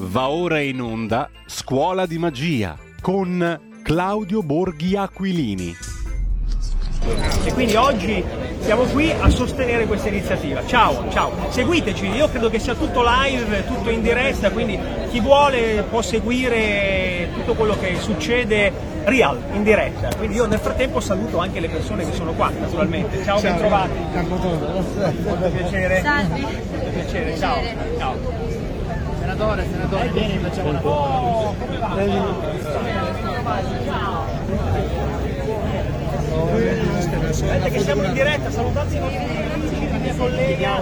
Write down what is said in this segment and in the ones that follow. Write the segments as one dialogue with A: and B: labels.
A: Va ora in onda Scuola di Magia con Claudio Borghi Aquilini.
B: E quindi oggi siamo qui a sostenere questa iniziativa. Ciao, ciao, seguiteci, io credo che sia tutto live, tutto in diretta, quindi chi vuole può seguire tutto quello che succede real, in diretta. Quindi io nel frattempo saluto anche le persone che sono qua, naturalmente. Ciao, ben trovati. Molto piacere.
C: Salve.
B: Molto piacere, ciao. ciao.
D: Senatore, senatore, vieni, facciamo una foto.
B: Oh, come va? Vedete che siamo in diretta, salutate i nostri amici, la mia collega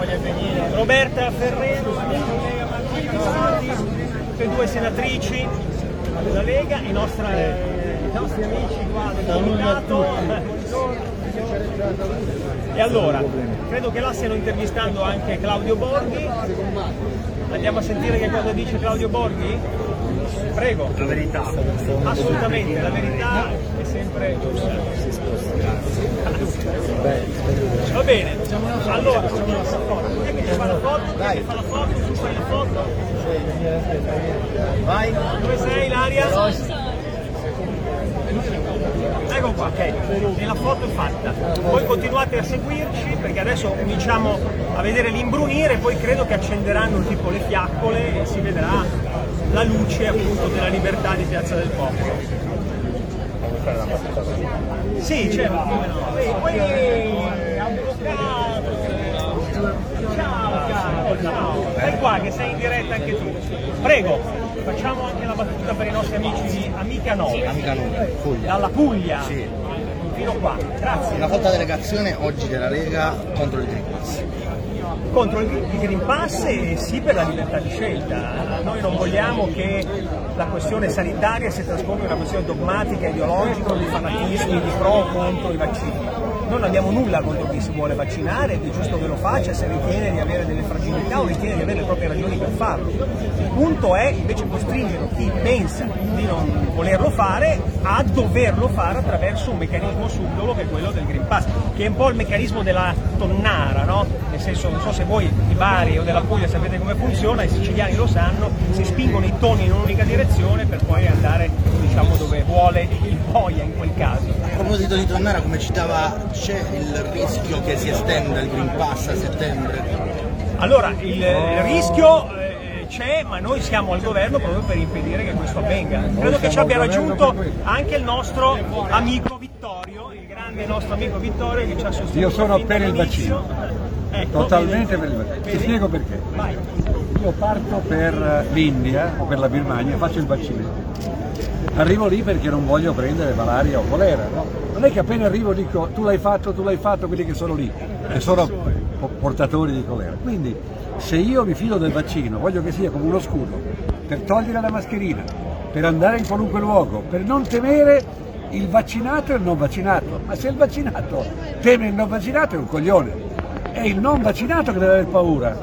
B: Roberta Ferrero, la mia collega Martina Sardi, tutte e due senatrici della Lega, i nostri, i nostri amici qua del comitato. E allora, credo che là stiano intervistando anche Claudio Borghi. Andiamo a sentire che cosa dice Claudio Borghi? Prego. La verità. Assolutamente, la verità è sempre giusta. Va bene, allora, chi è che fa la foto? Chi è che fa la foto? Tu fai la foto? Vai, dove sei Ilaria? Ecco qua, ok, e la foto è fatta. Voi continuate a seguirci perché adesso cominciamo a vedere l'imbrunire, poi credo che accenderanno tipo le fiaccole e si vedrà la luce appunto della libertà di Piazza del Popolo. Sì, certo. Poi, avvocato. Ciao ciao. Stai qua che sei in diretta anche tu. Prego, facciamo anche la battuta per i nostri amici Amica 9.
D: Amica 9, Puglia.
B: Dalla Puglia.
D: Sì.
B: Fino qua. Grazie.
D: Una volta delegazione oggi della Lega contro il Green Pass.
B: contro il Green Pass e sì per la libertà di scelta. Noi non vogliamo che la questione sanitaria si trasformi in una questione dogmatica, ideologica, di fanatismi, di pro o contro i vaccini. Non abbiamo nulla contro chi si vuole vaccinare, è giusto che lo faccia se ritiene di avere delle fragilità o ritiene di avere le proprie ragioni per farlo. Il punto è invece costringere chi pensa di non volerlo fare a doverlo fare attraverso un meccanismo subdolo che è quello del Green Pass, che è un po' il meccanismo della tonnara, no? Nel senso, non so se voi di Bari o della Puglia sapete come funziona, i siciliani lo sanno, si spingono i toni in un'unica direzione per poi andare diciamo dove vuole il boia in quel caso.
D: A proposito di Tonnara, come citava, c'è il rischio che si estenda il Green Pass a settembre.
B: Allora, il, il rischio eh, c'è, ma noi siamo al governo proprio per impedire che questo avvenga. Credo che ci abbia raggiunto anche il nostro amico Vittorio, il grande nostro amico Vittorio che ci ha sostenuto.
E: Io sono per il vaccino.
B: Ecco,
E: Totalmente
B: vedi?
E: per il vaccino. Ti spiego perché.
B: Vai.
E: Io parto per l'India o per la Birmania, faccio il vaccino. Arrivo lì perché non voglio prendere malaria o colera, no? Non è che appena arrivo dico tu l'hai fatto, tu l'hai fatto, quelli che sono lì, che sono po- portatori di colera. Quindi se io mi fido del vaccino, voglio che sia come uno scudo, per togliere la mascherina, per andare in qualunque luogo, per non temere il vaccinato e il non vaccinato. Ma se il vaccinato teme il non vaccinato è un coglione, è il non vaccinato che deve avere paura.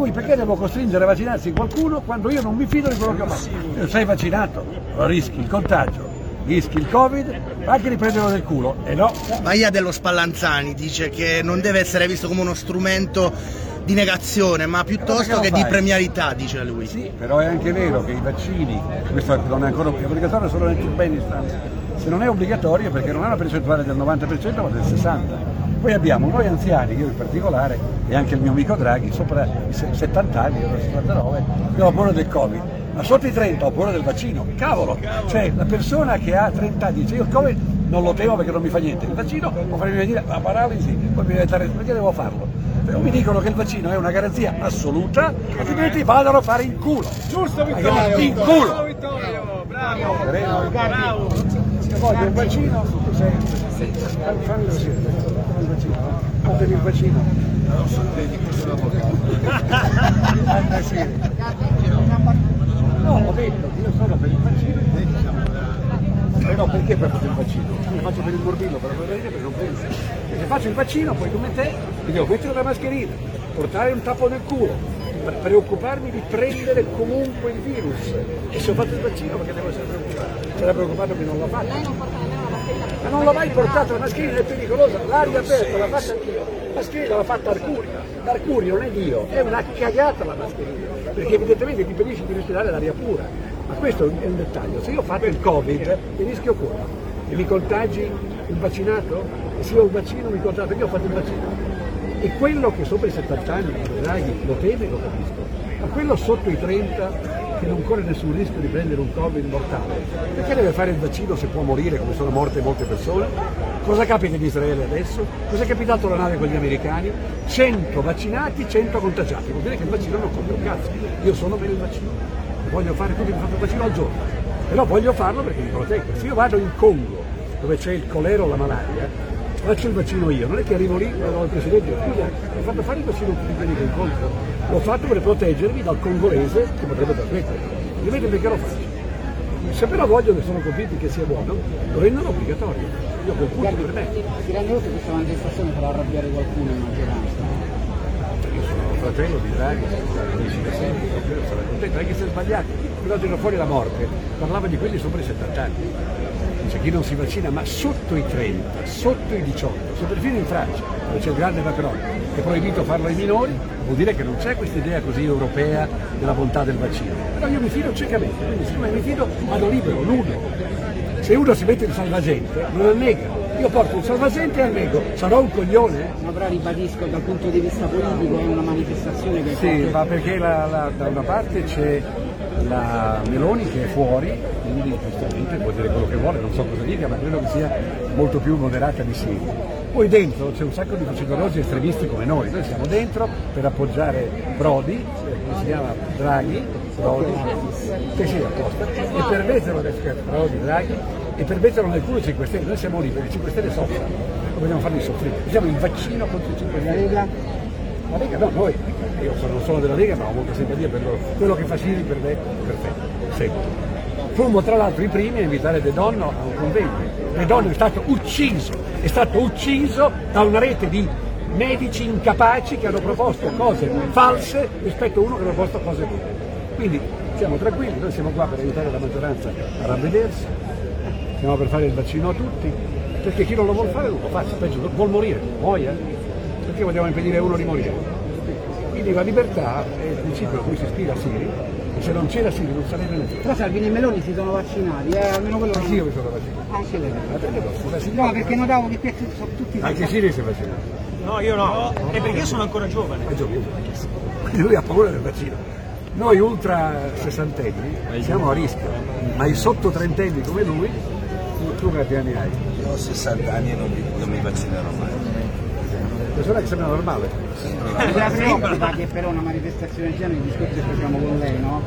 E: Cui perché devo costringere a vaccinarsi qualcuno quando io non mi fido di quello che ho fatto? Se sei vaccinato, rischi il contagio, rischi il covid, anche di prenderlo nel culo. E no,
D: Maia dello Spallanzani dice che non deve essere visto come uno strumento di negazione, ma piuttosto
E: Ma
D: che di premialità, dice lui.
E: Sì, però è anche vero che i vaccini, questo non è ancora è obbligatorio solo nel Turkmenistan, se non è obbligatorio perché non è una percentuale del 90% ma del 60%. Poi abbiamo noi anziani, io in particolare, e anche il mio amico Draghi, sopra i se- 70 anni, io ero 59, io ho paura del Covid, ma sotto i 30 ho paura del vaccino, cavolo! Cioè la persona che ha 30 anni dice io il Covid non lo temo perché non mi fa niente, il vaccino può farmi venire la paralisi, poi mi diventare, perché devo farlo? Però mi dicono che il vaccino è una garanzia assoluta, altrimenti vadano a fare in culo. Giusto Vittorio! In culo!
B: Vittorio, bravo,
E: Bravo.
B: bravo.
E: Se voglio il vaccino, tu sei. Fammi fammi lo sentire. Il vaccino. Fatemi il vaccino. Non so di questo sì. No, ho detto io sono per il vaccino. Però perché per fare il vaccino? Io faccio per il morbillo, per la perché non penso. Se faccio il vaccino, poi come te, mi devo mettere la mascherina, portare un tappo nel culo, per preoccuparmi di prendere comunque il virus. E se ho fatto il vaccino perché devo essere preoccupato? Sarà preoccupato che non l'ho fatto. Ma non l'ho mai portato, la mascherina è pericolosa, l'aria aperta l'ha fatta Dio, la mascherina l'ha fatta Arcurio, Arcurio non è Dio, è una cagata la mascherina, perché evidentemente ti impedisce di respirare l'aria pura. Ma questo è un dettaglio, se io fatto il Covid, che rischio corro? E mi contagi il vaccinato? E se io ho il vaccino mi contagio, perché ho fatto il vaccino? E quello che sopra i 70 anni, lo teme, lo capisco, ma quello sotto i 30 che non corre nessun rischio di prendere un Covid mortale, perché deve fare il vaccino se può morire come sono morte molte persone? Cosa capita in Israele adesso? Cosa è capitato alla nave con gli americani? 100 vaccinati, 100 contagiati, vuol dire che il vaccino non compie un cazzo. Io sono per il vaccino, voglio fare tutti che fanno il vaccino al giorno, però voglio farlo perché mi proteggo. Se io vado in Congo, dove c'è il colera o la malaria, faccio il vaccino io, non è che arrivo lì e dico al Presidente, scusa, ho fatto fare il vaccino tutti quelli che incontro, l'ho fatto per proteggermi dal congolese che potrebbe trasmettere, altrimenti perché lo faccio? Se però vogliono e sono convinti che sia buono, lo rendono obbligatorio. Io punto per me.
C: Si rende conto che questa manifestazione farà arrabbiare qualcuno in maggioranza?
E: Io sono fratello di Draghi, lo dice sempre, sarei contento, anche se sbagliato. Quello tira fuori la morte, parlava di quelli sopra i 70 anni c'è chi non si vaccina, ma sotto i 30, sotto i 18, se perfino in Francia, dove c'è il grande Macron, che è proibito farlo ai minori, vuol dire che non c'è questa idea così europea della bontà del vaccino. Però io mi fido ciecamente, quindi siccome mi fido vado libero, nudo. Se uno si mette in salvagente, non annega. Io porto il salvagente e annego, sarò un coglione?
C: Ma però ribadisco dal punto di vista politico è una manifestazione che...
E: Sì, ma perché la, la, da una parte c'è la Meloni che è fuori, quindi giustamente può dire quello che vuole, non so cosa dica, ma credo che sia molto più moderata di sì. Poi dentro c'è un sacco di facinorosi estremisti come noi, noi siamo dentro per appoggiare Prodi, che si chiama Draghi, Prodi, che si apposta, e per metterlo Prodi, Draghi, e per metterlo nel culo 5 Stelle, noi siamo liberi, i 5 Stelle soffrono, vogliamo farli soffrire, siamo il vaccino contro i 5 Stelle. La Lega no, noi, io sono solo della Lega ma ho molta simpatia per loro, quello che fa Siri per me, perfetto, seguo. Fummo tra l'altro i primi a invitare De Donno a un convegno. De Donno è stato ucciso, è stato ucciso da una rete di medici incapaci che hanno proposto cose false rispetto a uno che ha proposto cose vere. Quindi siamo tranquilli, noi siamo qua per aiutare la maggioranza a ravvedersi, siamo per fare il vaccino a tutti, perché chi non lo vuole fare non lo faccia, peggio, vuol morire, muoia perché vogliamo impedire a uno di morire? Quindi la libertà è il principio a cui si ispira Siri, e se non c'era Siri non sarebbe nessuno.
C: Però Salvini e Meloni si sono vaccinati, eh? almeno quello
E: Anche io mi sono vaccinato.
C: Anche lei.
E: Ma perché no?
C: No, perché notavo che qui sono tutti
E: Anche Siri si è vaccinato.
B: No, io no, e perché sono ancora giovane.
E: È giovane, quindi lui ha paura del vaccino. Noi ultra sessantenni siamo a rischio, ma i sotto trentenni come lui, tu, tu quanti anni hai?
F: Io ho 60 anni e non mi, non mi vaccinerò mai.
E: Persona che sembra normale.
C: La preoccupa che però una manifestazione del genere, il discorso che facciamo con lei, no?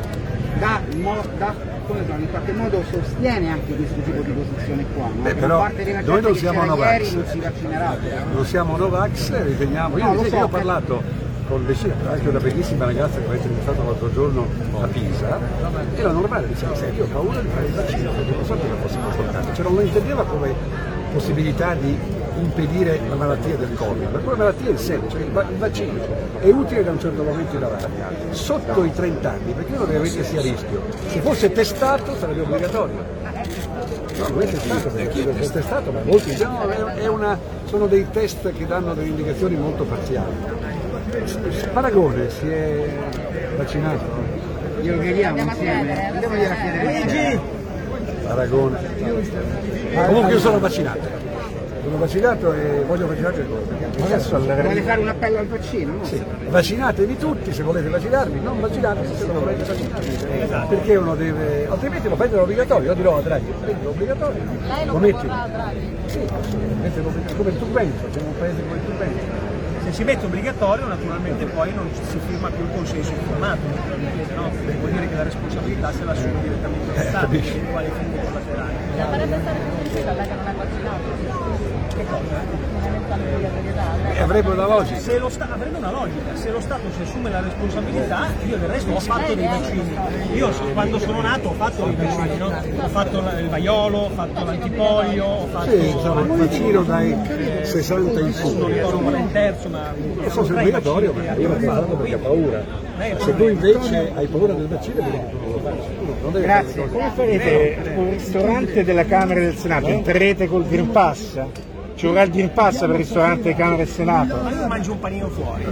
C: Da, mo- da, come sono, in qualche modo sostiene anche questo tipo di posizione qua, no?
E: Beh, però
C: una parte della
E: noi non siamo Novax.
C: non si vaccinerà.
E: Non siamo Novax, riteniamo. Io,
C: No, lo
E: io
C: so,
E: ho parlato con tra l'altro una bellissima ragazza che ho intervistato l'altro giorno a Pisa, era normale, diceva, sai, io ho paura di fare il vaccino, perché non so cosa fosse importante. Cioè non lo intendeva come possibilità di impedire la malattia del Covid, ma come malattia in sé, cioè il, va- il vaccino è utile da un certo momento in avanti, sotto i 30 anni, perché uno deve vedere sia a rischio. Se fosse testato sarebbe obbligatorio. No, non è testato, perché è testato, ma molti no, è- è una- sono dei test che danno delle indicazioni molto parziali. Paragone si è vaccinato?
C: Glielo chiediamo insieme. Andiamo a chiedere insieme.
E: Paragone. Comunque io sono vaccinato. Sono vaccinato e voglio cose. Adesso
C: Vuole
E: alle
C: fare un appello al vaccino? No?
E: sì. Vaccinatevi tutti se volete vaccinarvi, non vaccinatevi se non volete vaccinarvi. Perché uno deve. altrimenti lo prendono obbligatorio, io dirò a Draghi, prendilo obbligatorio.
G: Lei lo
E: lo metti. Sì, come il Turbenzo, siamo un paese come il Turbenzo.
B: Se si mette obbligatorio naturalmente poi non si firma più il consenso informato, naturalmente, no? Vuol dire che la responsabilità se la assume direttamente lo Stato,
E: capisci.
B: quindi quali fini collaterali.
G: La farebbe stare più tranquilla lei che non è vaccinato? Che cosa? Non è messa l'obbligatorietà?
E: E avrebbe una logica.
B: Se lo Sta- avrebbe una logica, se lo Stato si assume la responsabilità, io del resto ho fatto dei vaccini. Io so- quando sono nato ho fatto dei vaccini, no? Ho fatto il vaiolo, ho fatto l'antipolio, ho fatto
E: Sì, insomma, un vaccino dai 60 in
B: non
E: su.
B: ricordo qual è il terzo, ma
E: E fosse obbligatorio, ma io non parlo perché ho paura. Se tu invece hai paura del vaccino, non. Non
C: Grazie.
E: cose-
C: Come farete un ristorante della Camera del Senato? Entrerete col Green Pass? Ci vorrà il Green Pass per il ristorante Camera e Senato?
B: Ma io mangio un panino fuori,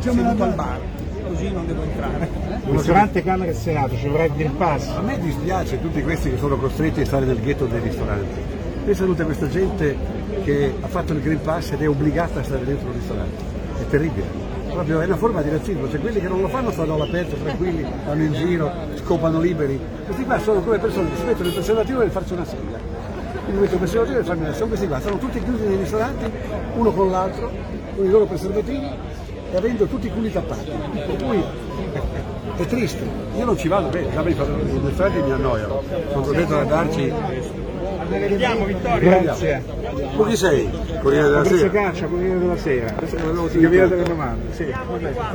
B: seduto al bar, così non devo entrare.
C: Il ristorante Camera e Senato ci vorrà il Green Pass?
E: A me dispiace tutti questi che sono costretti a stare nel ghetto dei ristoranti. Pensa a tutta questa gente che ha fatto il Green Pass ed è obbligata a stare dentro un ristorante. È terribile. Proprio è una forma di razzismo, cioè quelli che non lo fanno stanno all'aperto, tranquilli, vanno in giro, scopano liberi. Questi qua sono come persone che si mettono il preservativo per farsi una sega. Quindi metto il preservativo per farmi una Sono questi qua, stanno tutti chiusi nei ristoranti, uno con l'altro, con i loro preservativi e avendo tutti i culi tappati. Per cui è triste. Io non ci vado bene, i ristoranti mi annoiano. Sono costretto ad andarci.
B: Vediamo Vittorio.
C: Grazie.
E: Tu chi sei? Corriere della Sera?
C: Caccia, Corriere della Sera.
E: Sentire.
C: delle domande. Sì.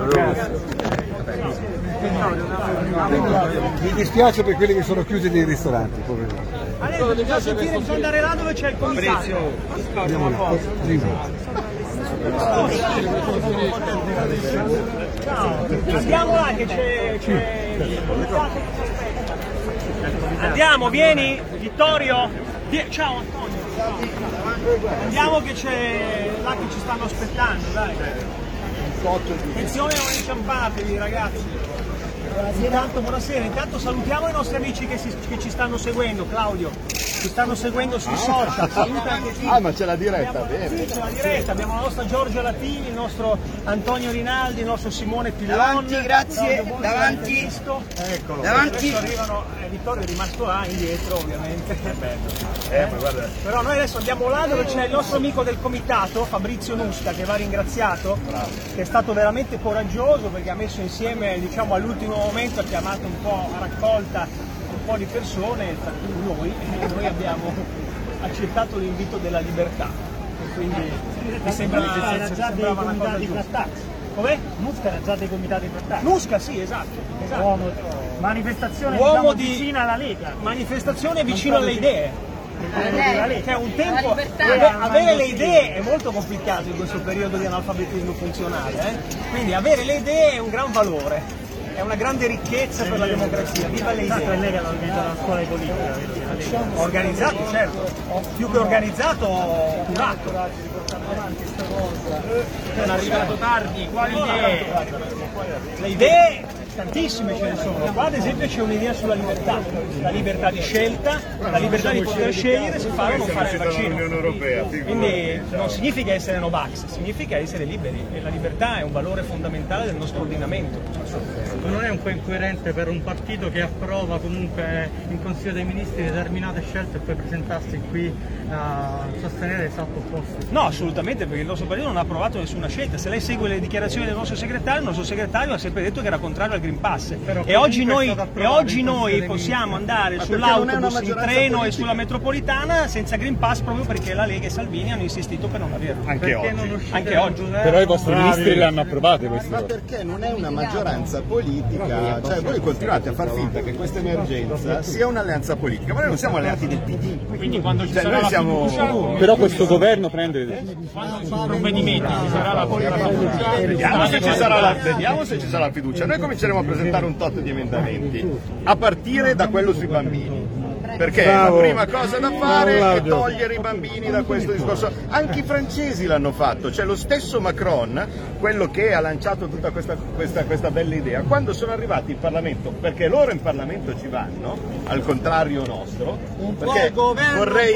C: Grazie.
E: Mi dispiace per quelli che sono chiusi nei ristoranti, poverini.
B: Adesso bisogna sentire, bisogna andare là dove c'è il comitato.
E: Andiamo là. Prima.
B: Andiamo là che c'è, c'è il comitato che ci aspetta. Andiamo, vieni, Vittorio. Ciao Antonio. Andiamo che c'è là che ci stanno aspettando, dai. Attenzione, non inciampatevi ragazzi. Intanto buonasera, intanto salutiamo i nostri amici che, si- che ci stanno seguendo, Claudio, ci stanno seguendo sui social, saluta anche chi.
H: Ah, ma c'è la diretta,
B: Abbiamo-
H: bene.
B: Sì, c'è la diretta, abbiamo la nostra Giorgia Latini, il nostro Antonio Rinaldi, il nostro Simone Pillon.
D: Davanti, grazie, davanti.
B: Eccolo.
D: Davanti.
B: Adesso arrivano, eh, Vittorio è rimasto là, indietro ovviamente. Eh, Però noi adesso andiamo là dove c'è il nostro amico del comitato, Fabrizio Nusca, che va ringraziato, che è stato veramente coraggioso perché ha messo insieme, diciamo all'ultimo momento, ha chiamato un po' a raccolta po' di persone, tra cui noi, e noi abbiamo accettato l'invito della libertà. E quindi mi sembra mi sembrava una cosa giusta. Com'è?
I: Musca era già dei comitati trattati.
B: Nusca, sì, esatto. esatto.
I: Uomo, manifestazione
B: Uomo
I: diciamo,
B: di-
I: vicina alla Lega.
B: Manifestazione vicino alle idee. Che un tempo avere le idee è molto complicato in questo periodo di analfabetismo funzionale, eh? quindi avere le idee è un gran valore, è una grande ricchezza per la democrazia. Viva le
I: Tanto è
B: idee!
I: Lega l'ha organizzata la scuola di politica. Lega.
B: Organizzato, certo, più che organizzato, curato. Sono arrivato tardi, quali idee? Le idee tantissime ce ne sono. Qua ad esempio c'è un'idea sulla libertà, la libertà di scelta, la libertà di poter scegliere se fare o non fare il vaccino. Quindi non significa essere Novax, significa essere liberi e la libertà è un valore fondamentale del nostro ordinamento.
I: Non è un po' incoerente per un partito che approva comunque in Consiglio dei Ministri determinate scelte e poi presentarsi qui a sostenere l'esatto opposto?
B: No, assolutamente, perché il nostro partito non ha approvato nessuna scelta. Se lei segue le dichiarazioni del nostro segretario, il nostro segretario ha sempre detto che era contrario al Green Pass.
I: Però
B: E oggi noi, e oggi noi possiamo andare
H: perché
B: sull'autobus, in treno e
H: politica?
B: sulla metropolitana senza Green Pass proprio perché la Lega e Salvini hanno insistito per non averlo.
I: Perché non uscite
B: Anche oggi.
J: Però i vostri ministri l'hanno approvate queste
H: Ma perché non è una maggioranza politica? Cioè voi continuate a far finta che questa emergenza sia un'alleanza politica, ma noi non siamo alleati del PD.
B: Quindi quando ci
H: Cioè,
B: sarà
H: siamo-
B: fiducia,
J: Però questo governo prende
B: provvedimenti, ci sarà la fiducia.
H: Vediamo se, ci sarà la, vediamo se ci sarà la fiducia. Noi cominceremo a presentare un tot di emendamenti, a partire da quello sui bambini. Perché
C: Bravo.
H: la prima cosa da fare
C: Bravo,
H: è togliere i bambini da questo discorso. Anche i francesi l'hanno fatto, cioè lo stesso Macron, quello che ha lanciato tutta questa, questa- questa bella idea, quando sono arrivati in Parlamento, perché loro in Parlamento ci vanno, al contrario nostro, perché vorrei,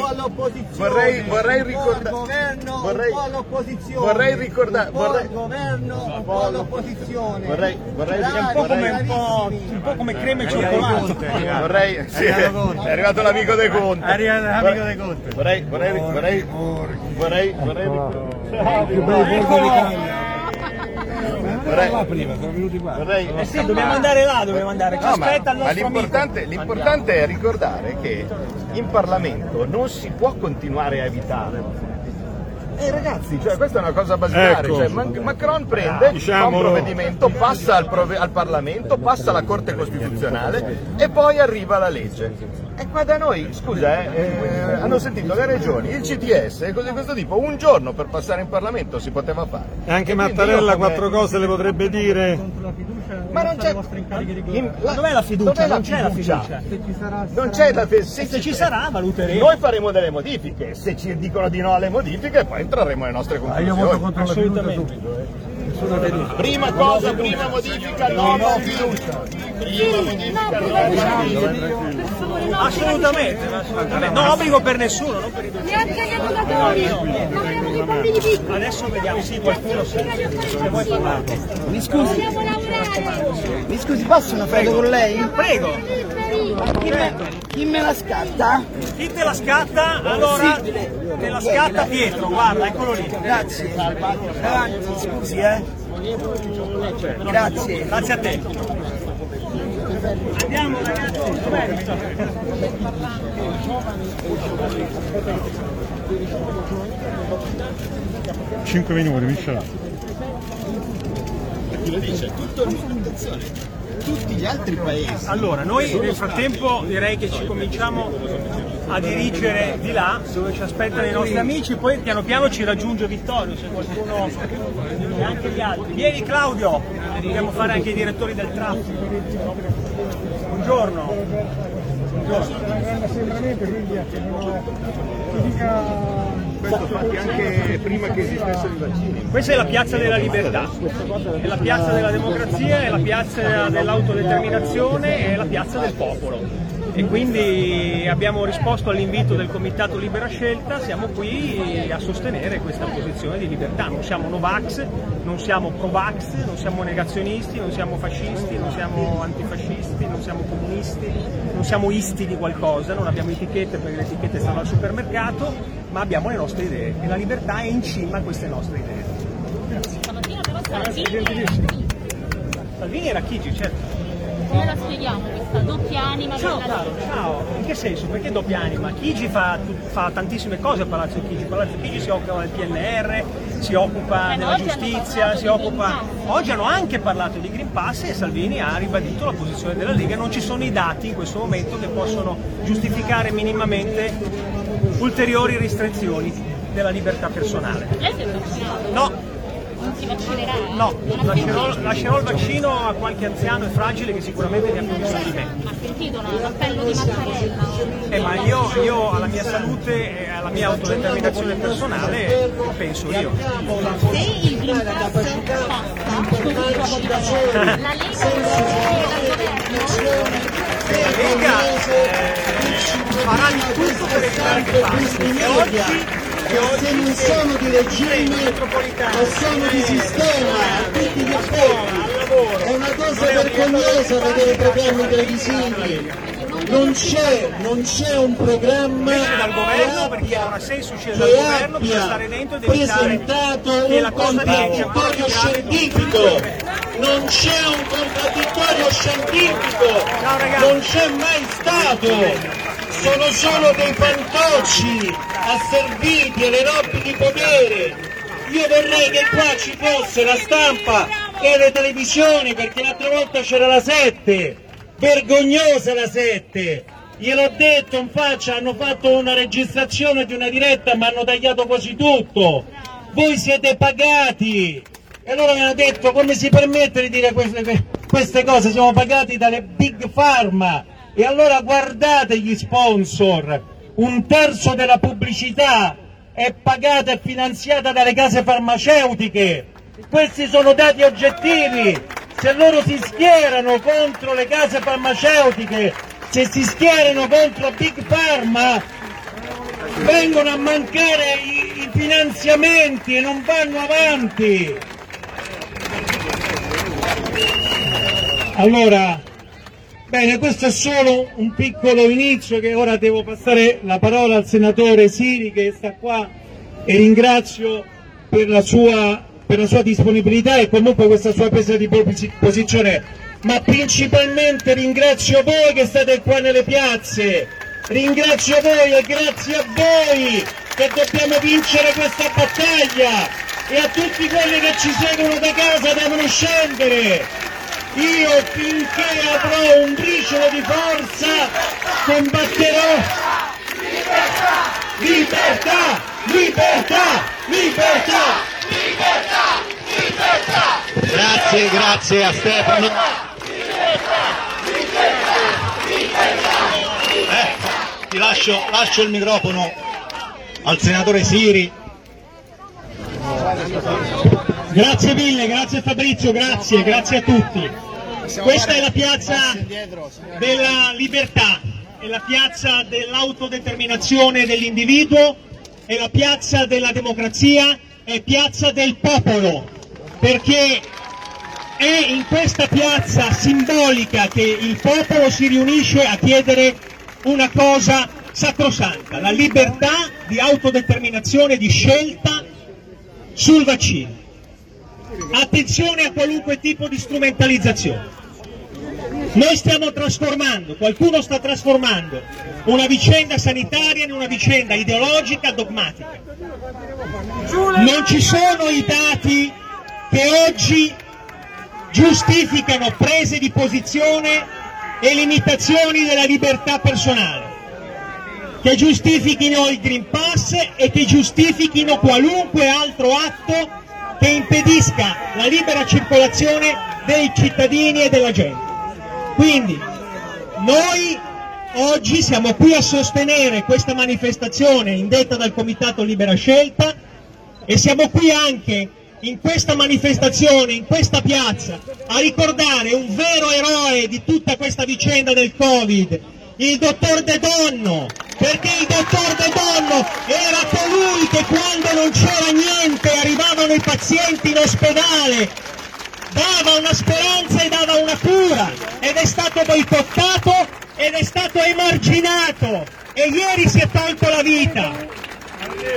H: vorrei, vorrei ricordare... Vorrei, vorrei ricordare... Vorrei,
C: governo, un po' l'opposizione.
H: vorrei, vorrei,
B: È un po' come,
H: vorrei-
B: un po', un po' come crema e cioccolato.
H: Vorrei, sì, è arrivato l'amico De Conte.
I: È arrivato l'amico De Conte.
H: Vorrei, vorrei, vorrei, vorrei, vorrei, vorrei,
E: Là prima, sono venuti qua.
H: vorrei.
B: Eh sì, dobbiamo andare là, dobbiamo andare. Ci
H: No, ma,
B: aspetta il
H: ma
B: nostro amico.
H: l'importante, l'importante è ricordare che in Parlamento non si può continuare a evitare Eh ragazzi, cioè, questa è una cosa basilare.
J: Ecco.
H: cioè, Ma- Macron prende, fa un
J: Diciamolo.
H: provvedimento, passa al, prove- al Parlamento, passa alla Corte Costituzionale e poi arriva la legge. E qua da noi, scusa, eh, eh, hanno sentito le regioni, il CTS e cose di questo tipo, un giorno per passare in Parlamento si poteva fare.
J: E anche
H: E
J: Mattarella
H: come-
J: quattro cose le potrebbe dire.
H: Ma non c'è. in-
B: Ma dov'è la fiducia?
H: dov'è
B: non c'è la fiducia.
H: Non c'è la fiducia.
B: E se ci sarà, valuteremo.
H: Noi faremo delle modifiche, se ci dicono di no alle modifiche poi entreremo alle nostre
E: Ah,
H: conclusioni.
E: io voto contro la fiducia subito, eh.
H: Prima cosa, prima modifica, no, no fiducia. Prima modifica, no fiducia.
B: Assolutamente, assolutamente. Non obbligo per nessuno, non per i
K: Neanche agli educatori, non abbiamo dei bambini piccoli.
B: Adesso vediamo, sì, qualcuno sì. Se vuoi parlare.
D: Mi scusi,
K: Dobbiamo lavorare.
D: mi scusi, posso una foto con lei?
B: Prego,
D: Chi me, chi me la scatta?
B: chi te la scatta? Allora, te la scatta Pietro, guarda, eccolo lì.
D: Grazie. Avanti, scusi, eh. Grazie.
B: Grazie a te. Andiamo ragazzi, dov'è?
J: 5 minuti, Michel.
H: Tutti gli altri paesi.
B: Allora, noi nel frattempo direi che ci cominciamo a dirigere di là, dove ci aspettano i nostri amici, poi piano piano ci raggiunge Vittorio, se qualcuno e anche gli altri. Vieni Claudio, dobbiamo fare anche i direttori del traffico. Buongiorno.
H: Anche prima che.
B: Questa è la piazza della libertà, è la piazza della democrazia, è la piazza dell'autodeterminazione, è la piazza del popolo. E quindi abbiamo risposto all'invito del Comitato Libera Scelta, siamo qui a sostenere questa posizione di libertà. Non siamo Novax, non siamo Provax, non siamo negazionisti, non siamo fascisti, non siamo antifascisti, non siamo comunisti, non siamo isti di qualcosa, non abbiamo etichette perché le etichette stanno al supermercato, ma abbiamo le nostre idee e la libertà è in cima a queste nostre idee.
K: Salvini,
B: Salvini era Chigi, certo.
K: Come la spieghiamo questa doppia anima
B: Ciao caro, ciao. In che senso? Perché doppia anima? Chigi fa, fa tantissime cose a Palazzo Chigi. Palazzo Chigi si occupa del PNR, si occupa
K: Eh,
B: della giustizia, si occupa. Oggi hanno anche parlato di Green Pass e Salvini ha ribadito la posizione della Lega. Non ci sono i dati in questo momento che possono giustificare minimamente ulteriori restrizioni della libertà personale. No,
K: Non si vaccinerà?
B: no, lascerò, lascerò il vaccino a qualche anziano e fragile che sicuramente ne ha più bisogno di me.
K: Ha sentito l'appello di Mattarella?
B: Eh, ma io, io alla mia salute e alla mia autodeterminazione personale penso io.
K: Se il Green Pass passa, la Lega
B: La Lega eh, farà di tutto per evitare che passi. E oggi, e
L: se non sono di regime o sono di sistema a tutti gli effetti. È una cosa vergognosa vedere i programmi televisivi. Non c'è, non c'è un programma
B: dal governo
L: che
B: perché non ha senso uscire dal
L: che
B: governo, bisogna stare dentro evitare
L: presentato
B: che
L: un contraddittorio scientifico. Non c'è un contraddittorio scientifico, non c'è mai stato. Sono solo dei fantocci asserviti alle lobby di potere. Io vorrei che qua ci fosse la stampa e le televisioni perché l'altra volta c'era la 7, vergognosa la 7. Gliel'ho detto in faccia, hanno fatto una registrazione di una diretta ma hanno tagliato quasi tutto. Voi siete pagati. E allora mi hanno detto come si permette di dire queste, queste cose? Siamo pagati dalle big pharma. E allora guardate gli sponsor, un terzo della pubblicità è pagata e finanziata dalle case farmaceutiche. Questi sono dati oggettivi. Se loro si schierano contro le case farmaceutiche, se si schierano contro Big Pharma, vengono a mancare i, i finanziamenti e non vanno avanti. Allora, bene, questo è solo un piccolo inizio che ora devo passare la parola al senatore Siri che sta qua e ringrazio per la sua, per la sua disponibilità e comunque questa sua presa di posi- posizione, ma principalmente ringrazio voi che state qua nelle piazze, ringrazio voi e grazie a voi
M: che dobbiamo vincere questa battaglia. E a tutti quelli che ci seguono da casa devono scendere. Io finché avrò un briciolo di forza combatterò. Libertà! Libertà! Libertà!
N: Grazie, grazie a Stefano. Eh, ti lascio, lascio il microfono al senatore Siri.
M: Grazie mille, grazie Fabrizio, grazie, grazie a tutti. Questa è la piazza della libertà, è la piazza dell'autodeterminazione dell'individuo, è la piazza della democrazia, è piazza del popolo, perché è in questa piazza simbolica che il popolo si riunisce a chiedere una cosa sacrosanta, la libertà di autodeterminazione, di scelta sul vaccino. Attenzione a qualunque tipo di strumentalizzazione. Noi stiamo trasformando, qualcuno sta trasformando una vicenda sanitaria in una vicenda ideologica dogmatica. Non ci sono i dati che oggi giustificano prese di posizione e limitazioni della libertà personale, che giustifichino il Green Pass e che giustifichino qualunque altro atto che impedisca la libera circolazione dei cittadini e della gente. Quindi noi oggi siamo qui a sostenere questa manifestazione indetta dal Comitato Libera Scelta e siamo qui anche in questa manifestazione, in questa piazza, a ricordare un vero eroe di tutta questa vicenda del Covid, il dottor De Donno, perché il dottor De Donno era colui che quando non c'era niente arrivavano i pazienti in ospedale, dava una speranza e dava una cura ed è stato boicottato ed è stato emarginato e ieri si è tolto la vita.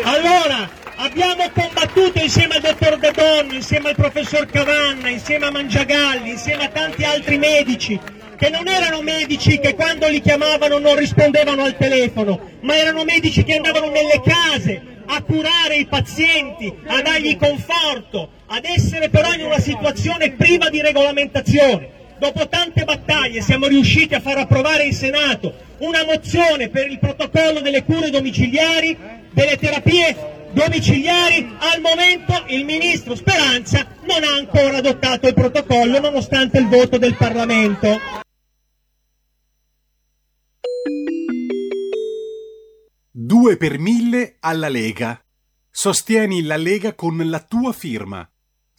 M: Allora, abbiamo combattuto insieme al dottor De Donno, insieme al professor Cavanna, insieme a Mangiagalli, insieme a tanti altri medici, che non erano medici che quando li chiamavano non rispondevano al telefono, ma erano medici che andavano nelle case a curare i pazienti, a dargli conforto, ad essere però in una situazione priva di regolamentazione. Dopo tante battaglie siamo riusciti a far approvare in Senato una mozione per il protocollo delle cure domiciliari, delle terapie domiciliari. Al momento il ministro Speranza non ha ancora adottato il protocollo nonostante il voto del Parlamento.
A: 2 per 1000 alla Lega. Sostieni la Lega con la tua firma.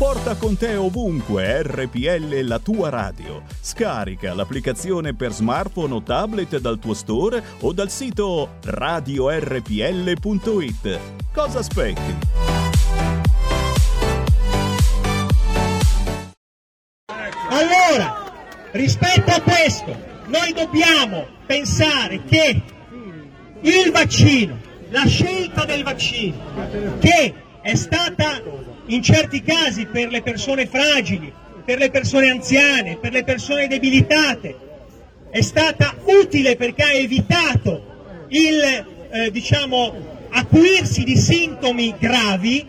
O: Porta con te ovunque RPL la tua radio. Scarica l'applicazione per smartphone o tablet dal tuo store o dal sito radiorpl.it. Cosa aspetti?
M: Allora, rispetto a questo, noi dobbiamo pensare che il vaccino, la scelta del vaccino, che è stata in certi casi per le persone fragili, per le persone anziane, per le persone debilitate, è stata utile perché ha evitato il eh, diciamo, acuirsi di sintomi gravi,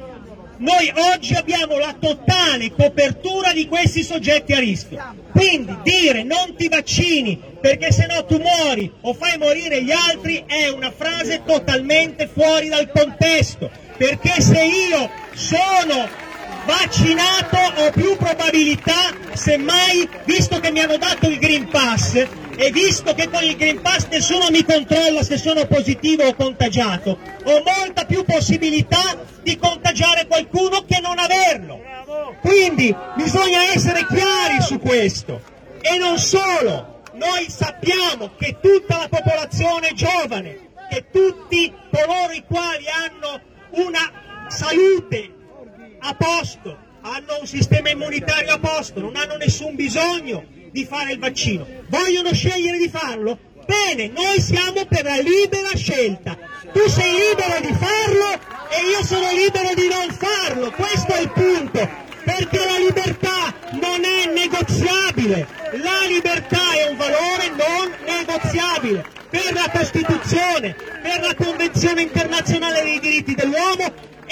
M: noi oggi abbiamo la totale copertura di questi soggetti a rischio. Quindi dire non ti vaccini perché se no tu muori o fai morire gli altri è una frase totalmente fuori dal contesto. Perché se io sono vaccinato ho più probabilità, semmai, visto che mi hanno dato il Green Pass e visto che con il Green Pass nessuno mi controlla se sono positivo o contagiato, ho molta più possibilità di contagiare qualcuno che non averlo. Quindi bisogna essere chiari su questo. E non solo, noi sappiamo che tutta la popolazione giovane, che tutti coloro i quali hanno una salute a posto, hanno un sistema immunitario a posto, non hanno nessun bisogno di fare il vaccino. Vogliono scegliere di farlo? Bene, noi siamo per la libera scelta. Tu sei libero di farlo e io sono libero di non farlo. Questo è il punto. Perché la libertà non è negoziabile. La libertà è un valore non negoziabile. Per la Costituzione, per la Convenzione internazionale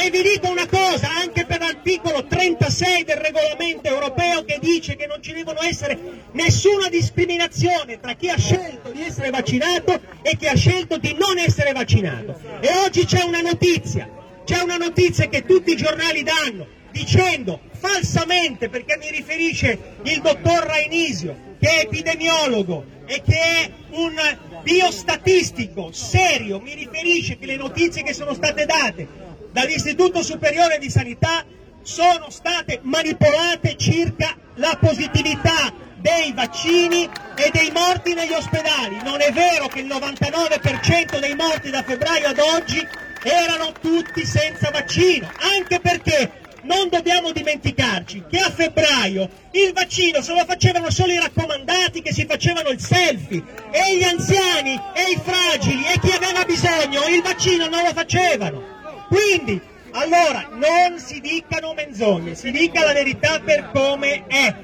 M: e vi dico una cosa, anche per l'articolo 36 del regolamento europeo che dice che non ci devono essere nessuna discriminazione tra chi ha scelto di essere vaccinato e chi ha scelto di non essere vaccinato. E oggi c'è una notizia, c'è una notizia che tutti i giornali danno dicendo falsamente, perché mi riferisce il dottor Rainisio, che è epidemiologo e che è un biostatistico serio, mi riferisce che le notizie che sono state date dall'Istituto Superiore di Sanità sono state manipolate circa la positività dei vaccini e dei morti negli ospedali. Non è vero che il 99% dei morti da febbraio ad oggi erano tutti senza vaccino, anche perché non dobbiamo dimenticarci che a febbraio il vaccino se lo facevano solo i raccomandati che si facevano il selfie e gli anziani e i fragili e chi aveva bisogno il vaccino non lo facevano. Quindi, allora, non si dicano menzogne, si dica la verità per come è.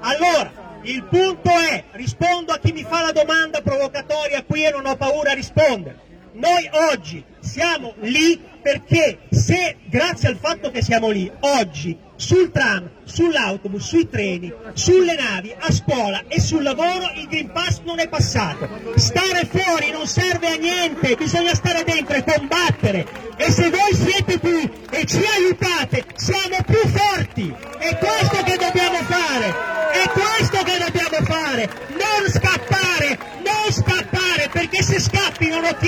M: Allora, il punto è, rispondo a chi mi fa la domanda provocatoria qui e non ho paura a rispondere. Noi oggi siamo lì perché se, grazie al fatto che siamo lì, oggi sul tram, sull'autobus, sui treni, sulle navi, a scuola e sul lavoro il Green Pass non è passato. Stare fuori non serve a niente, bisogna stare dentro e combattere. E se voi siete qui e ci aiutate, siamo più forti. È questo che dobbiamo fare. È questo che dobbiamo fare. Non scappare, non scappare, perché se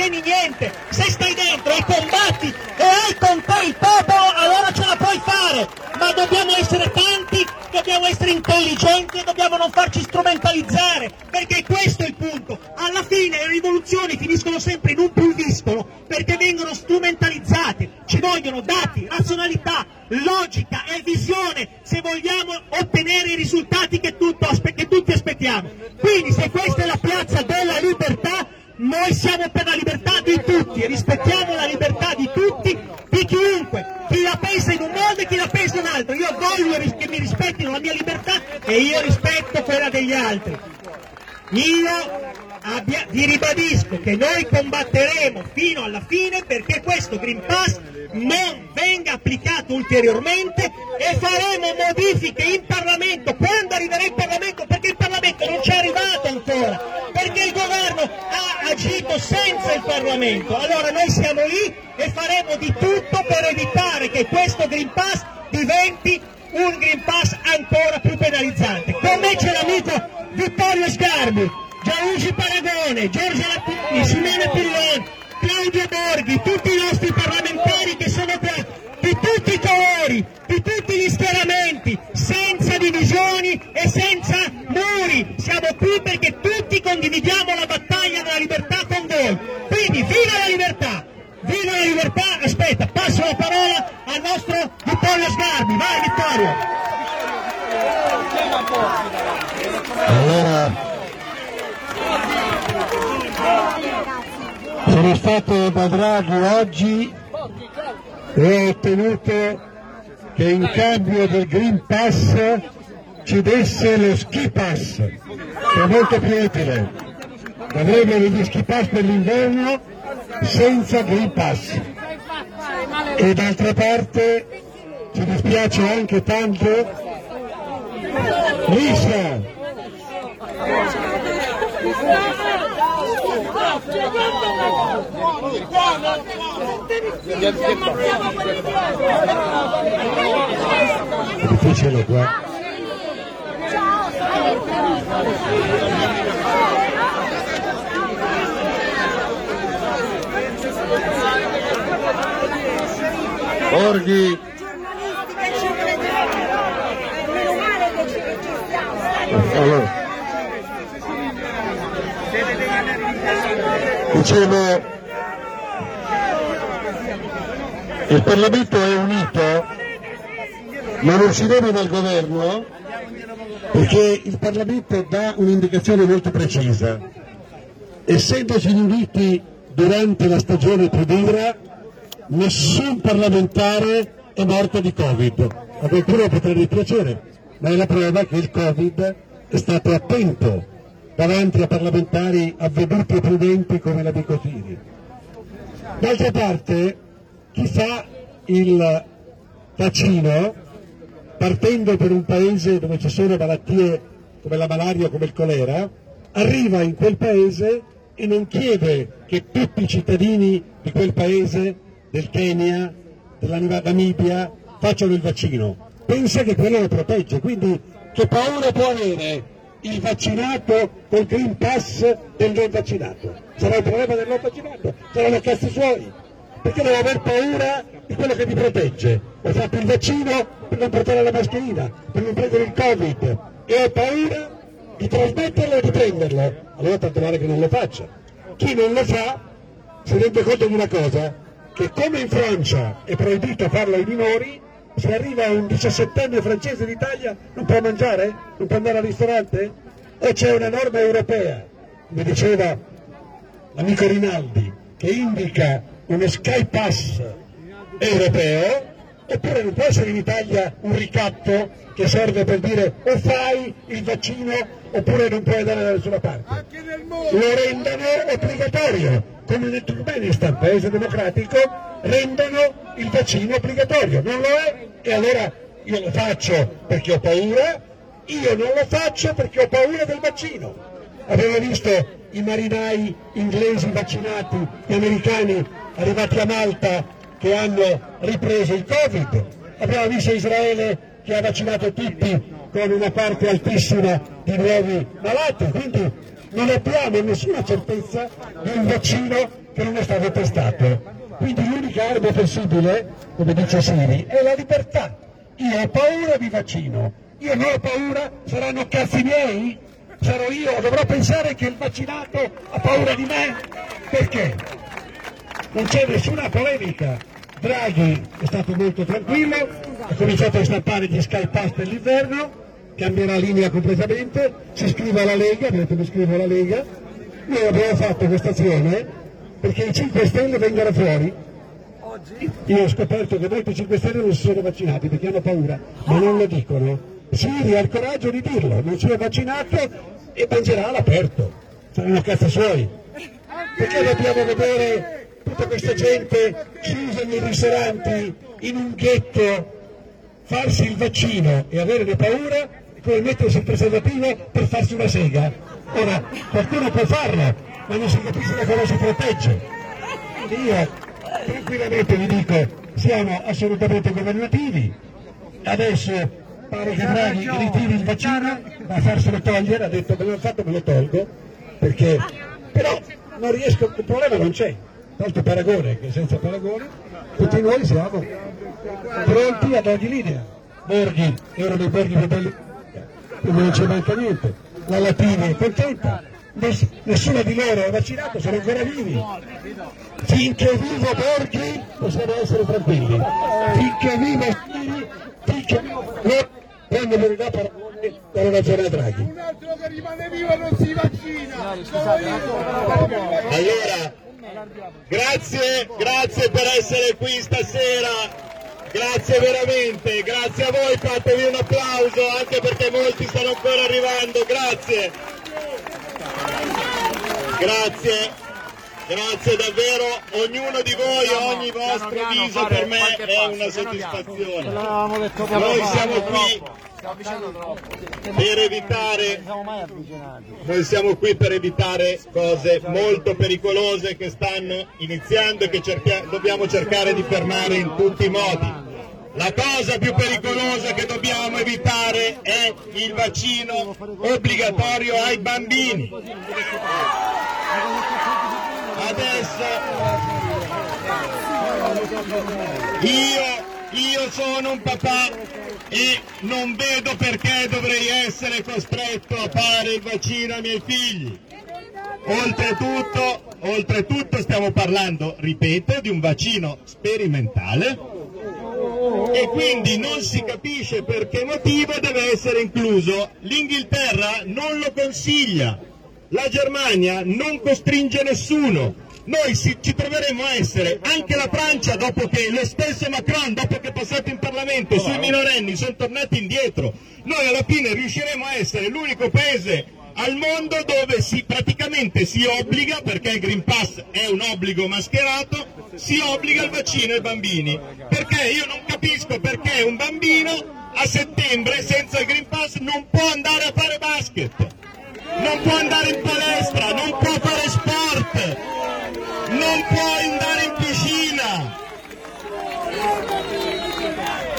M: ottieni niente. Ribadisco che noi combatteremo fino alla fine perché questo Green Pass non venga applicato ulteriormente e faremo modifiche in Parlamento. Quando arriverà in Parlamento? Perché il Parlamento non ci è arrivato ancora. Perché il governo ha agito sempre del Parlamento. Allora noi siamo lì e faremo di tutto per evitare che questo Green Pass diventi un Green Pass ancora più penalizzante. Con me c'è l'amico Vittorio Sgarbi, Gianluigi Paragone, Giorgio Lattini, Simone Pillon, Claudio Borghi, tutti i nostri parlamentari che sono qua, di tutti i colori, di tutti gli schieramenti, senza divisioni e senza muri. Siamo qui perché tutti condividiamo la battaglia della libertà con voi. Quindi viva la libertà! Viva la libertà! Aspetta, passo la parola al nostro Vittorio Sgarbi. Vai Vittorio!
P: Allora, stato da Draghi oggi e ho ottenuto che in cambio del Green Pass ci desse lo Ski Pass, che è molto più utile. Avremo degli ski pass per l'inverno senza Green Pass. E d'altra parte ci dispiace anche tanto Lisa difficile qua. Borghi. Allora. Dicevo, il Parlamento è unito, ma non si vede dal governo perché il Parlamento dà un'indicazione molto precisa. Essendoci uniti durante la stagione più dura, nessun parlamentare è morto di Covid. A qualcuno potrà dispiacere, ma è la prova che il Covid è stato attento davanti a parlamentari avveduti e prudenti come l'amico Siri. D'altra parte, chi fa il vaccino, partendo per un paese dove ci sono malattie come la malaria o come il colera, arriva in quel paese e non chiede che tutti i cittadini di quel paese, del Kenya, della Namibia, facciano il vaccino. Pensa che quello lo protegge, quindi che paura può avere il vaccinato col Green Pass del non vaccinato? Sarà il problema del non vaccinato? Saranno cazzi suoi? Perché deve aver paura di quello che ti protegge? Ho fatto il vaccino per non portare la mascherina, per non prendere il Covid e ho paura di trasmetterlo e di prenderlo. Allora tanto male che non lo faccia. Chi non lo fa si rende conto di una cosa, che come in Francia è proibito farlo ai minori, se arriva un diciassettenne francese d'Italia non può mangiare? Non può andare al ristorante? O c'è una norma europea, come diceva l'amico Rinaldi, che indica uno Sky Pass europeo, oppure non può essere in Italia un ricatto che serve per dire o fai il vaccino oppure non puoi andare da nessuna parte. Lo rendono obbligatorio, come nel Turkmenistan, paese democratico, rendono il vaccino obbligatorio, non lo è e allora io lo faccio perché ho paura, io non lo faccio perché ho paura del vaccino. Avevo visto i marinai inglesi vaccinati, gli americani arrivati a Malta che hanno ripreso il Covid, abbiamo visto Israele che ha vaccinato tutti con una parte altissima di nuovi malati, quindi non abbiamo nessuna certezza di un vaccino che non è stato testato. Quindi l'unica arma possibile, come dice Siri, è la libertà. Io ho paura di vaccino, io non ho paura, saranno cazzi miei? Sarò io, dovrò pensare che il vaccinato ha paura di me? Perché? Non c'è nessuna polemica. Draghi è stato molto tranquillo, ha cominciato a stampare gli Sky Pass per l'inverno, cambierà linea completamente, si iscrive alla Lega, ha mi iscrivo alla Lega, noi abbiamo fatto questa azione perché i 5 Stelle vengano fuori. Io ho scoperto che molti 5 Stelle non si sono vaccinati perché hanno paura, ma non lo dicono. Siri ha il coraggio di dirlo, non si è vaccinato e mangerà all'aperto. Saranno cazzo suoi. Perché dobbiamo vedere tutta questa gente chiusa nei ristoranti, in un ghetto, farsi il vaccino e avere le paure come mettersi il preservativo per farsi una sega. Ora, qualcuno può farlo, ma non si capisce da cosa si protegge. Io tranquillamente vi dico, siamo assolutamente governativi, adesso pare che Draghi ritiri il vaccino, va a farselo togliere, ha detto me l'ho fatto me lo tolgo, perché però non riesco, il problema non c'è, tanto paragone che senza paragone, tutti noi siamo pronti ad ogni linea. Borghi, erano dei Borghi fratelli, quindi non ci manca niente. La Latina è contenta, Ness- nessuno di loro è vaccinato, sono ancora vivi. Finché vivo Borghi possiamo essere tranquilli. Finché vivo Borghi, finché vivo Borghi, quando morirà paragone dalla ragione Draghi.
M: Un altro che rimane vivo non si vaccina.
Q: Allora, grazie, grazie per essere qui stasera. Grazie veramente, grazie a voi, fatevi un applauso anche perché molti stanno ancora arrivando, grazie. Grazie, grazie davvero, ognuno di voi, ogni vostro viso per me è una soddisfazione. Noi siamo qui per evitare noi siamo qui per evitare cose molto pericolose che stanno iniziando e che cerchia- dobbiamo cercare di fermare in tutti i modi. La cosa più pericolosa che dobbiamo evitare è il vaccino obbligatorio ai bambini. Adesso io, io sono un papà e non vedo perché dovrei essere costretto a fare il vaccino ai miei figli. Oltretutto, oltretutto stiamo parlando, ripeto, di un vaccino sperimentale e quindi non si capisce per che motivo deve essere incluso. L'Inghilterra non lo consiglia, la Germania non costringe nessuno. Noi si- ci troveremo a essere, anche la Francia, dopo che lo stesso Macron, dopo che è passato in Parlamento, sui minorenni sono tornati indietro. Noi alla fine riusciremo a essere l'unico paese al mondo dove si praticamente si obbliga, perché il Green Pass è un obbligo mascherato, si obbliga il vaccino ai bambini. Perché io non capisco perché un bambino a settembre senza il Green Pass non può andare a fare basket, non può andare in palestra, non può fare sport, non può andare in piscina.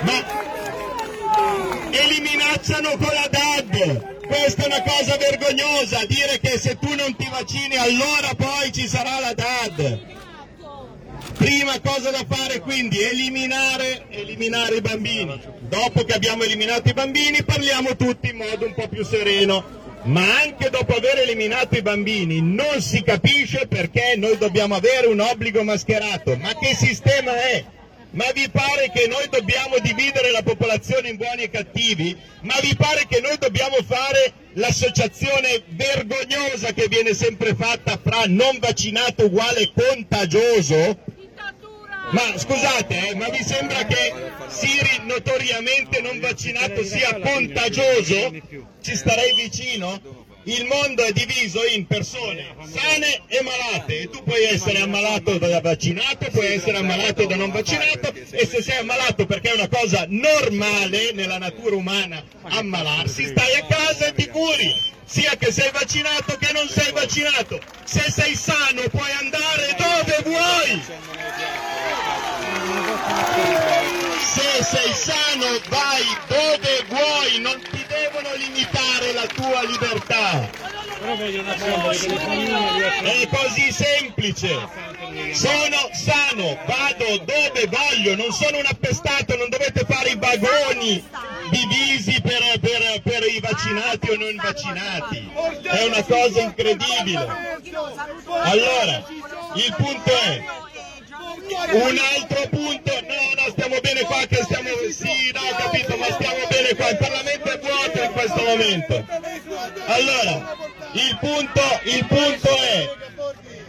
Q: Ma e li minacciano con la DAD. Questa è una cosa vergognosa, dire che se tu non ti vaccini allora poi ci sarà la DAD. Prima cosa da fare quindi eliminare, eliminare i bambini. Dopo che abbiamo eliminato i bambini parliamo tutti in modo un po' più sereno. Ma anche dopo aver eliminato i bambini non si capisce perché noi dobbiamo avere un obbligo mascherato. Ma che sistema è? Ma vi pare che noi dobbiamo dividere la popolazione in buoni e cattivi? Ma vi pare che noi dobbiamo fare l'associazione vergognosa che viene sempre fatta fra non vaccinato uguale contagioso? Ma scusate, eh, ma vi sembra che Siri notoriamente non vaccinato sia contagioso? Ci starei vicino? Il mondo è diviso in persone sane e malate e tu puoi essere ammalato da vaccinato, puoi essere ammalato da non vaccinato e se sei ammalato perché è una cosa normale nella natura umana ammalarsi, stai a casa e ti curi, sia che sei vaccinato che non sei vaccinato. Se sei sano puoi andare dove vuoi. Se sei sano vai dove vuoi, non ti la tua libertà. È così semplice. Sono sano, vado dove voglio, non sono un appestato, non dovete fare i vagoni divisi per, per- per i vaccinati o non vaccinati. È una cosa incredibile. Allora, il punto è, un altro punto, no, no, stiamo bene qua, che stiamo, sì, no, ho capito, ma stiamo bene qua, il Parlamento è vuoto in questo momento. Allora, il punto, il punto è,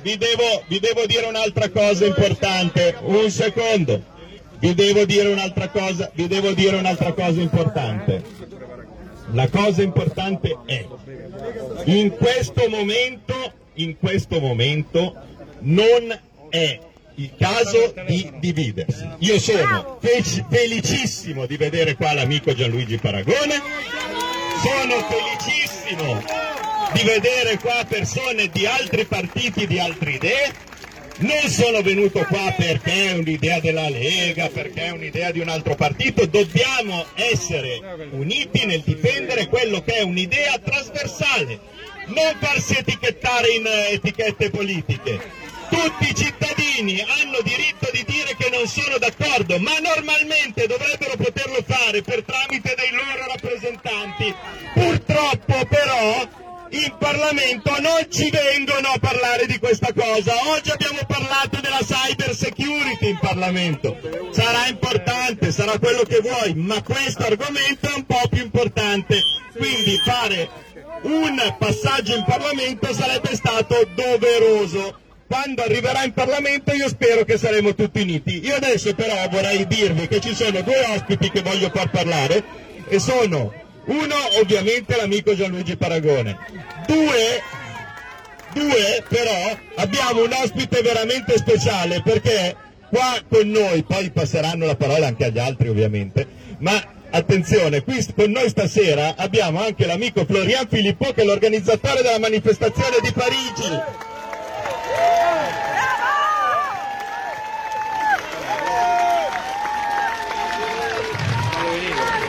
Q: vi devo, vi devo dire un'altra cosa importante, un secondo, vi devo dire un'altra cosa, vi devo dire un'altra cosa importante. La cosa importante è, in questo momento, in questo momento, non è il caso di dividersi. Io sono fe- felicissimo di vedere qua l'amico Gianluigi Paragone, sono felicissimo di vedere qua persone di altri partiti, di altre idee. Non sono venuto qua perché è un'idea della Lega, perché è un'idea di un altro partito. Dobbiamo essere uniti nel difendere quello che è un'idea trasversale, non farsi etichettare in eh, etichette politiche. Tutti i cittadini hanno diritto di dire che non sono d'accordo, ma normalmente dovrebbero poterlo fare per tramite dei loro rappresentanti. Purtroppo però in Parlamento non ci vengono a parlare di questa cosa. Oggi abbiamo parlato della cyber security in Parlamento. Sarà importante, sarà quello che vuoi, ma questo argomento è un po' più importante. Quindi fare un passaggio in Parlamento sarebbe stato doveroso. Quando arriverà in Parlamento io spero che saremo tutti uniti. Io adesso però vorrei dirvi che ci sono due ospiti che voglio far parlare e sono uno ovviamente l'amico Gianluigi Paragone, due, due però abbiamo un ospite veramente speciale perché qua con noi, poi passeranno la parola anche agli altri ovviamente, ma attenzione, qui con noi stasera abbiamo anche l'amico Florian Filippo che è l'organizzatore della manifestazione di Parigi.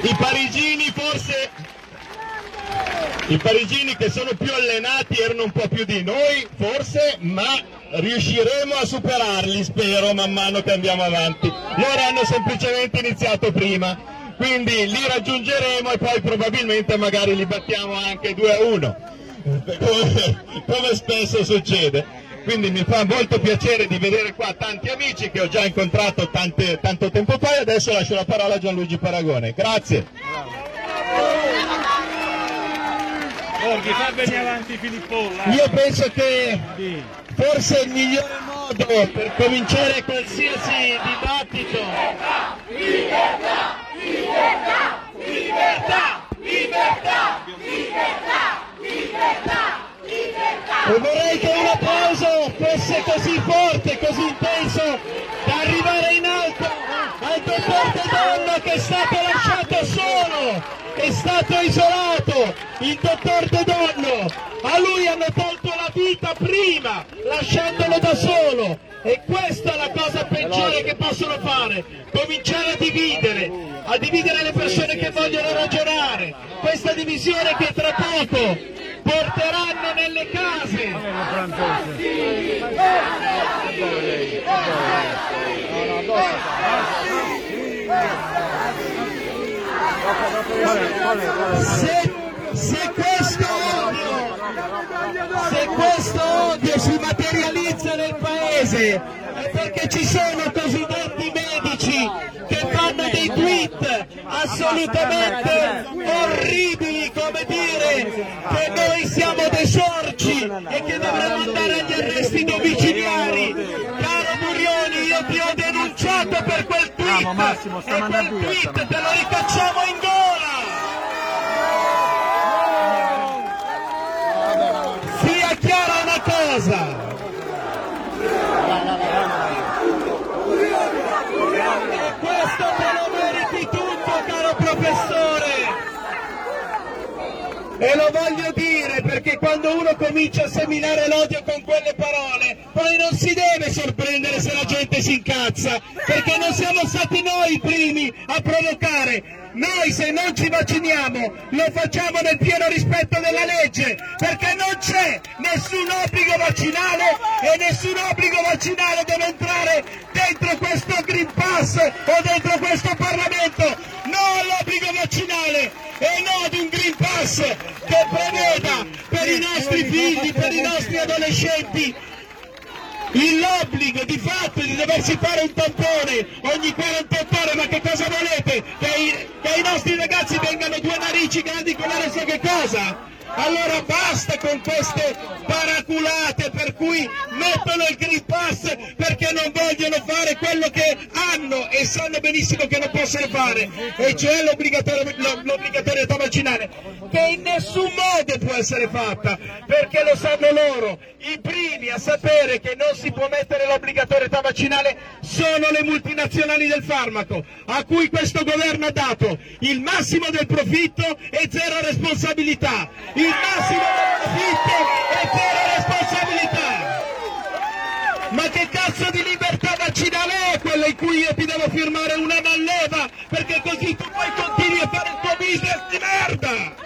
Q: I parigini forse, i parigini che sono più allenati erano un po' più di noi, forse, ma riusciremo a superarli, spero, man mano che andiamo avanti. Loro hanno semplicemente iniziato prima, quindi li raggiungeremo e poi probabilmente magari li battiamo anche 2 a 1, come, spesso succede. Quindi mi fa molto piacere di vedere qua tanti amici che ho già incontrato tante- tanto tempo fa e adesso lascio la parola a Gianluigi Paragone. Grazie.
R: Borghi, fa venire avanti Filippolla.
K: Io penso che forse il migliore modo per cominciare qualsiasi dibattito
S: Libertà! Libertà! Libertà! Libertà! Libertà! Libertà!
K: E vorrei che un applauso fosse così forte, così intenso da arrivare in alto al dottor De Donno che è stato lasciato solo, è stato isolato, il dottor De Donno, a lui hanno tolto la vita prima, lasciandolo da solo. E questa è la cosa peggiore che possono fare, cominciare a dividere, a dividere le persone che vogliono ragionare, questa divisione che tra poco porteranno nelle case. Se, se questo odio, se questo odio si materializza nel paese è perché ci sono cosiddetti medici dei tweet assolutamente orribili come dire che noi siamo dei sorci e che dovremmo andare agli arresti domiciliari. Caro Burioni, io ti ho denunciato per quel tweet e quel tweet te lo ricacciamo in gola. Sia chiara una cosa. E questo te lo meriti tutto, caro professore. E lo voglio dire perché quando uno comincia a seminare l'odio con quelle parole, poi non si deve sorprendere se la gente si incazza, perché non siamo stati noi i primi a provocare. Noi se non ci vacciniamo lo facciamo nel pieno rispetto della legge, perché non c'è nessun obbligo vaccinale e nessun obbligo vaccinale deve entrare dentro questo Green Pass o dentro questo Parlamento. No all'obbligo vaccinale e no ad un Green Pass che preveda per i nostri figli, per i nostri adolescenti l'obbligo di fatto di doversi fare un tampone ogni 48 ore, ma che cosa volete? Che ai, che ai nostri ragazzi vengano due narici grandi con la so che cosa? Allora basta con queste paraculate per cui mettono il Green Pass perché non vogliono fare quello che hanno e sanno benissimo che non possono fare, e cioè l'obbligatorietà vaccinale. che in nessun modo può essere fatta, perché lo sanno loro. I primi a sapere che non si può mettere l'obbligatorietà vaccinale sono le multinazionali del farmaco, a cui questo governo ha dato il massimo del profitto e zero responsabilità. Il massimo del profitto e zero responsabilità. Ma che cazzo di libertà vaccinale è quella in cui io ti devo firmare una malleva? Perché così tu poi continui a fare il tuo business di merda!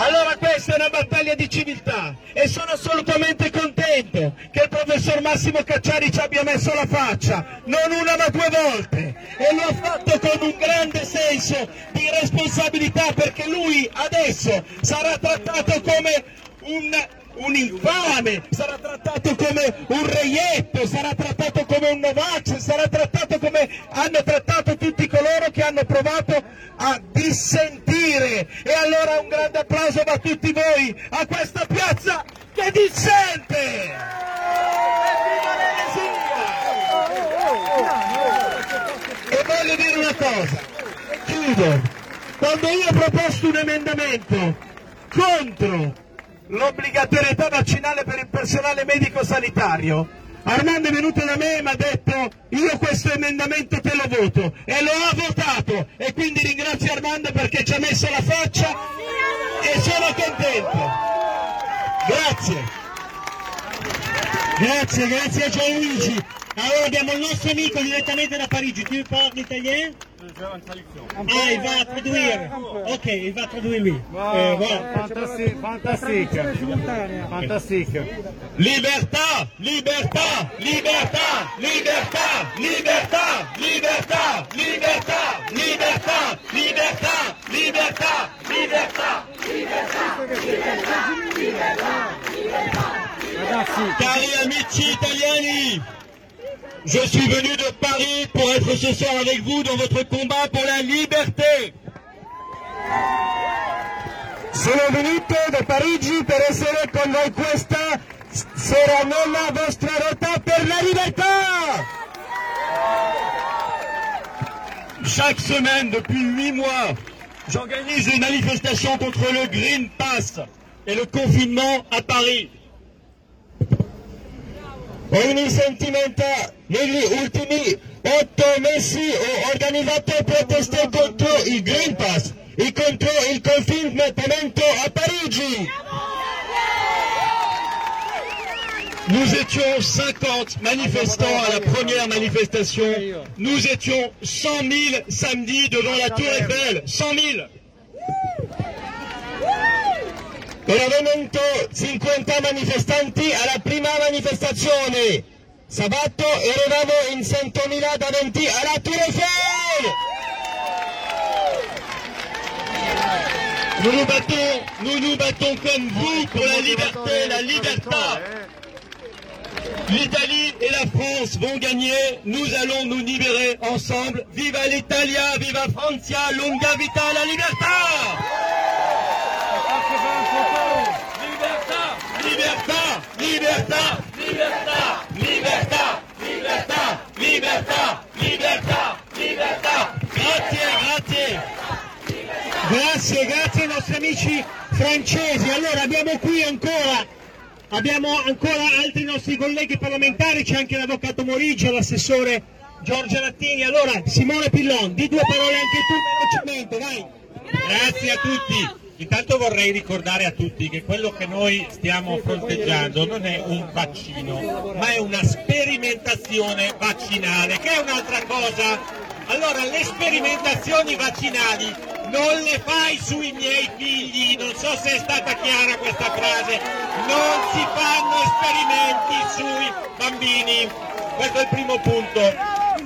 K: Allora questa è una battaglia di civiltà. E sono assolutamente contento che il professor Massimo Cacciari ci abbia messo la faccia, non una ma due volte, e lo ha fatto con un grande senso di responsabilità perché lui adesso sarà trattato come un, un infame, sarà trattato come un reietto, sarà trattato come un Novax, sarà trattato come hanno trattato tutti coloro che hanno provato a dissentire. E allora un grande applauso da tutti voi a questa piazza che dissente! E voglio dire una cosa, chiudo, quando io ho proposto un emendamento contro l'obbligatorietà vaccinale per il personale medico sanitario. Armando è venuto da me e mi ha detto io questo emendamento te lo voto e lo ha votato e quindi ringrazio Armando perché ci ha messo la faccia e sono contento. Grazie.
M: Grazie, grazie a Gianluigi. Allora abbiamo il nostro amico direttamente da Parigi. Tu parli italien? Ah, il va a traduire. Ok, il va a traduire lui. Eh, voilà.
K: Fantastique, fantastique, fantastique. Libertà, libertà, libertà, libertà, libertà, libertà, libertà, libertà, libertà, libertà, libertà, Cari amici italiani, je suis venu de Paris pour être ce soir avec vous dans votre combat pour la liberté. Sono venuto da Parigi per essere con voi questa sera nella vostra lotta per la libertà. Chaque semaine, depuis huit mois, j'organise des manifestations contre le Green Pass et le confinement à Paris. Ogni sentimento negli ultimi otto mesi ho organizzato proteste contro il Green Pass e contro il confinement a Parigi. Nous étions 50 manifestants à la première manifestation. Nous étions 100 000 samedi devant la Tour Eiffel. 100 000. Eravamo 50 manifestanti alla prima manifestazione. Sabato eravamo in 100.000 davanti alla Tour Eiffel. Nous nous battons, nous nous battons comme vous pour la liberté, la libertà. L'Italie et la France vont gagner, nous allons nous libérer ensemble. Viva l'Italia, viva Francia, lunga vita la libertà! Libertà, libertà, libertà, libertà, libertà, libertà, libertà, libertà. Grazie, grazie.
M: Grazie, grazie ai nostri amici francesi. Allora abbiamo qui ancora, abbiamo ancora altri nostri colleghi parlamentari, c'è anche l'avvocato Morigio, l'assessore Giorgio Lattini. Allora, Simone Pillon, di due parole anche tu velocemente, vai.
T: Grazie a tutti. Intanto vorrei ricordare a tutti che quello che noi stiamo fronteggiando non è un vaccino, ma è una sperimentazione vaccinale, che è un'altra cosa. Allora, le sperimentazioni vaccinali non le fai sui miei figli, non so se è stata chiara questa frase, non si fanno esperimenti sui bambini. Questo è il primo punto.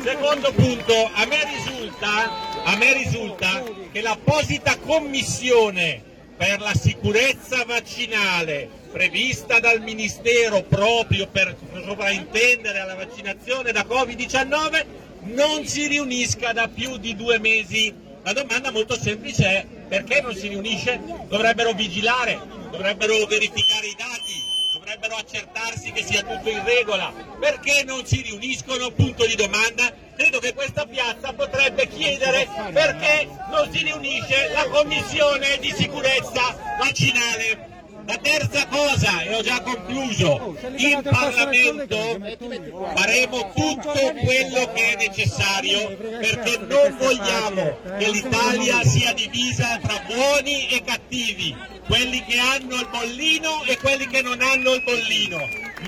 T: Secondo punto, a me risulta a me risulta che l'apposita commissione per la sicurezza vaccinale prevista dal Ministero proprio per sovrintendere alla vaccinazione da Covid-19 non si riunisca da più di due mesi. La domanda molto semplice è perché non si riunisce? Dovrebbero vigilare, dovrebbero verificare i dati, dovrebbero accertarsi che sia tutto in regola. Perché non si riuniscono? Punto di domanda. Credo che questa piazza potrebbe chiedere perché non si riunisce la commissione di sicurezza vaccinale. La terza cosa, e ho già concluso, in Parlamento faremo tutto quello che è necessario perché non vogliamo che l'Italia sia divisa tra buoni e cattivi, quelli che hanno il bollino e quelli che non hanno il bollino.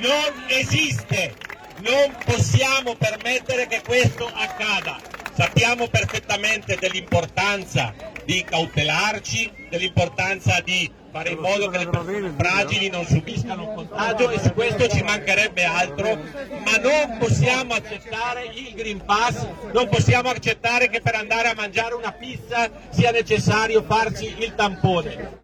T: Non esiste, non possiamo permettere che questo accada. Sappiamo perfettamente dell'importanza di cautelarci, dell'importanza di fare in modo che le persone fragili non subiscano un contagio e su questo ci mancherebbe altro, ma non possiamo accettare il Green Pass, non possiamo accettare che per andare a mangiare una pizza sia necessario farci il tampone.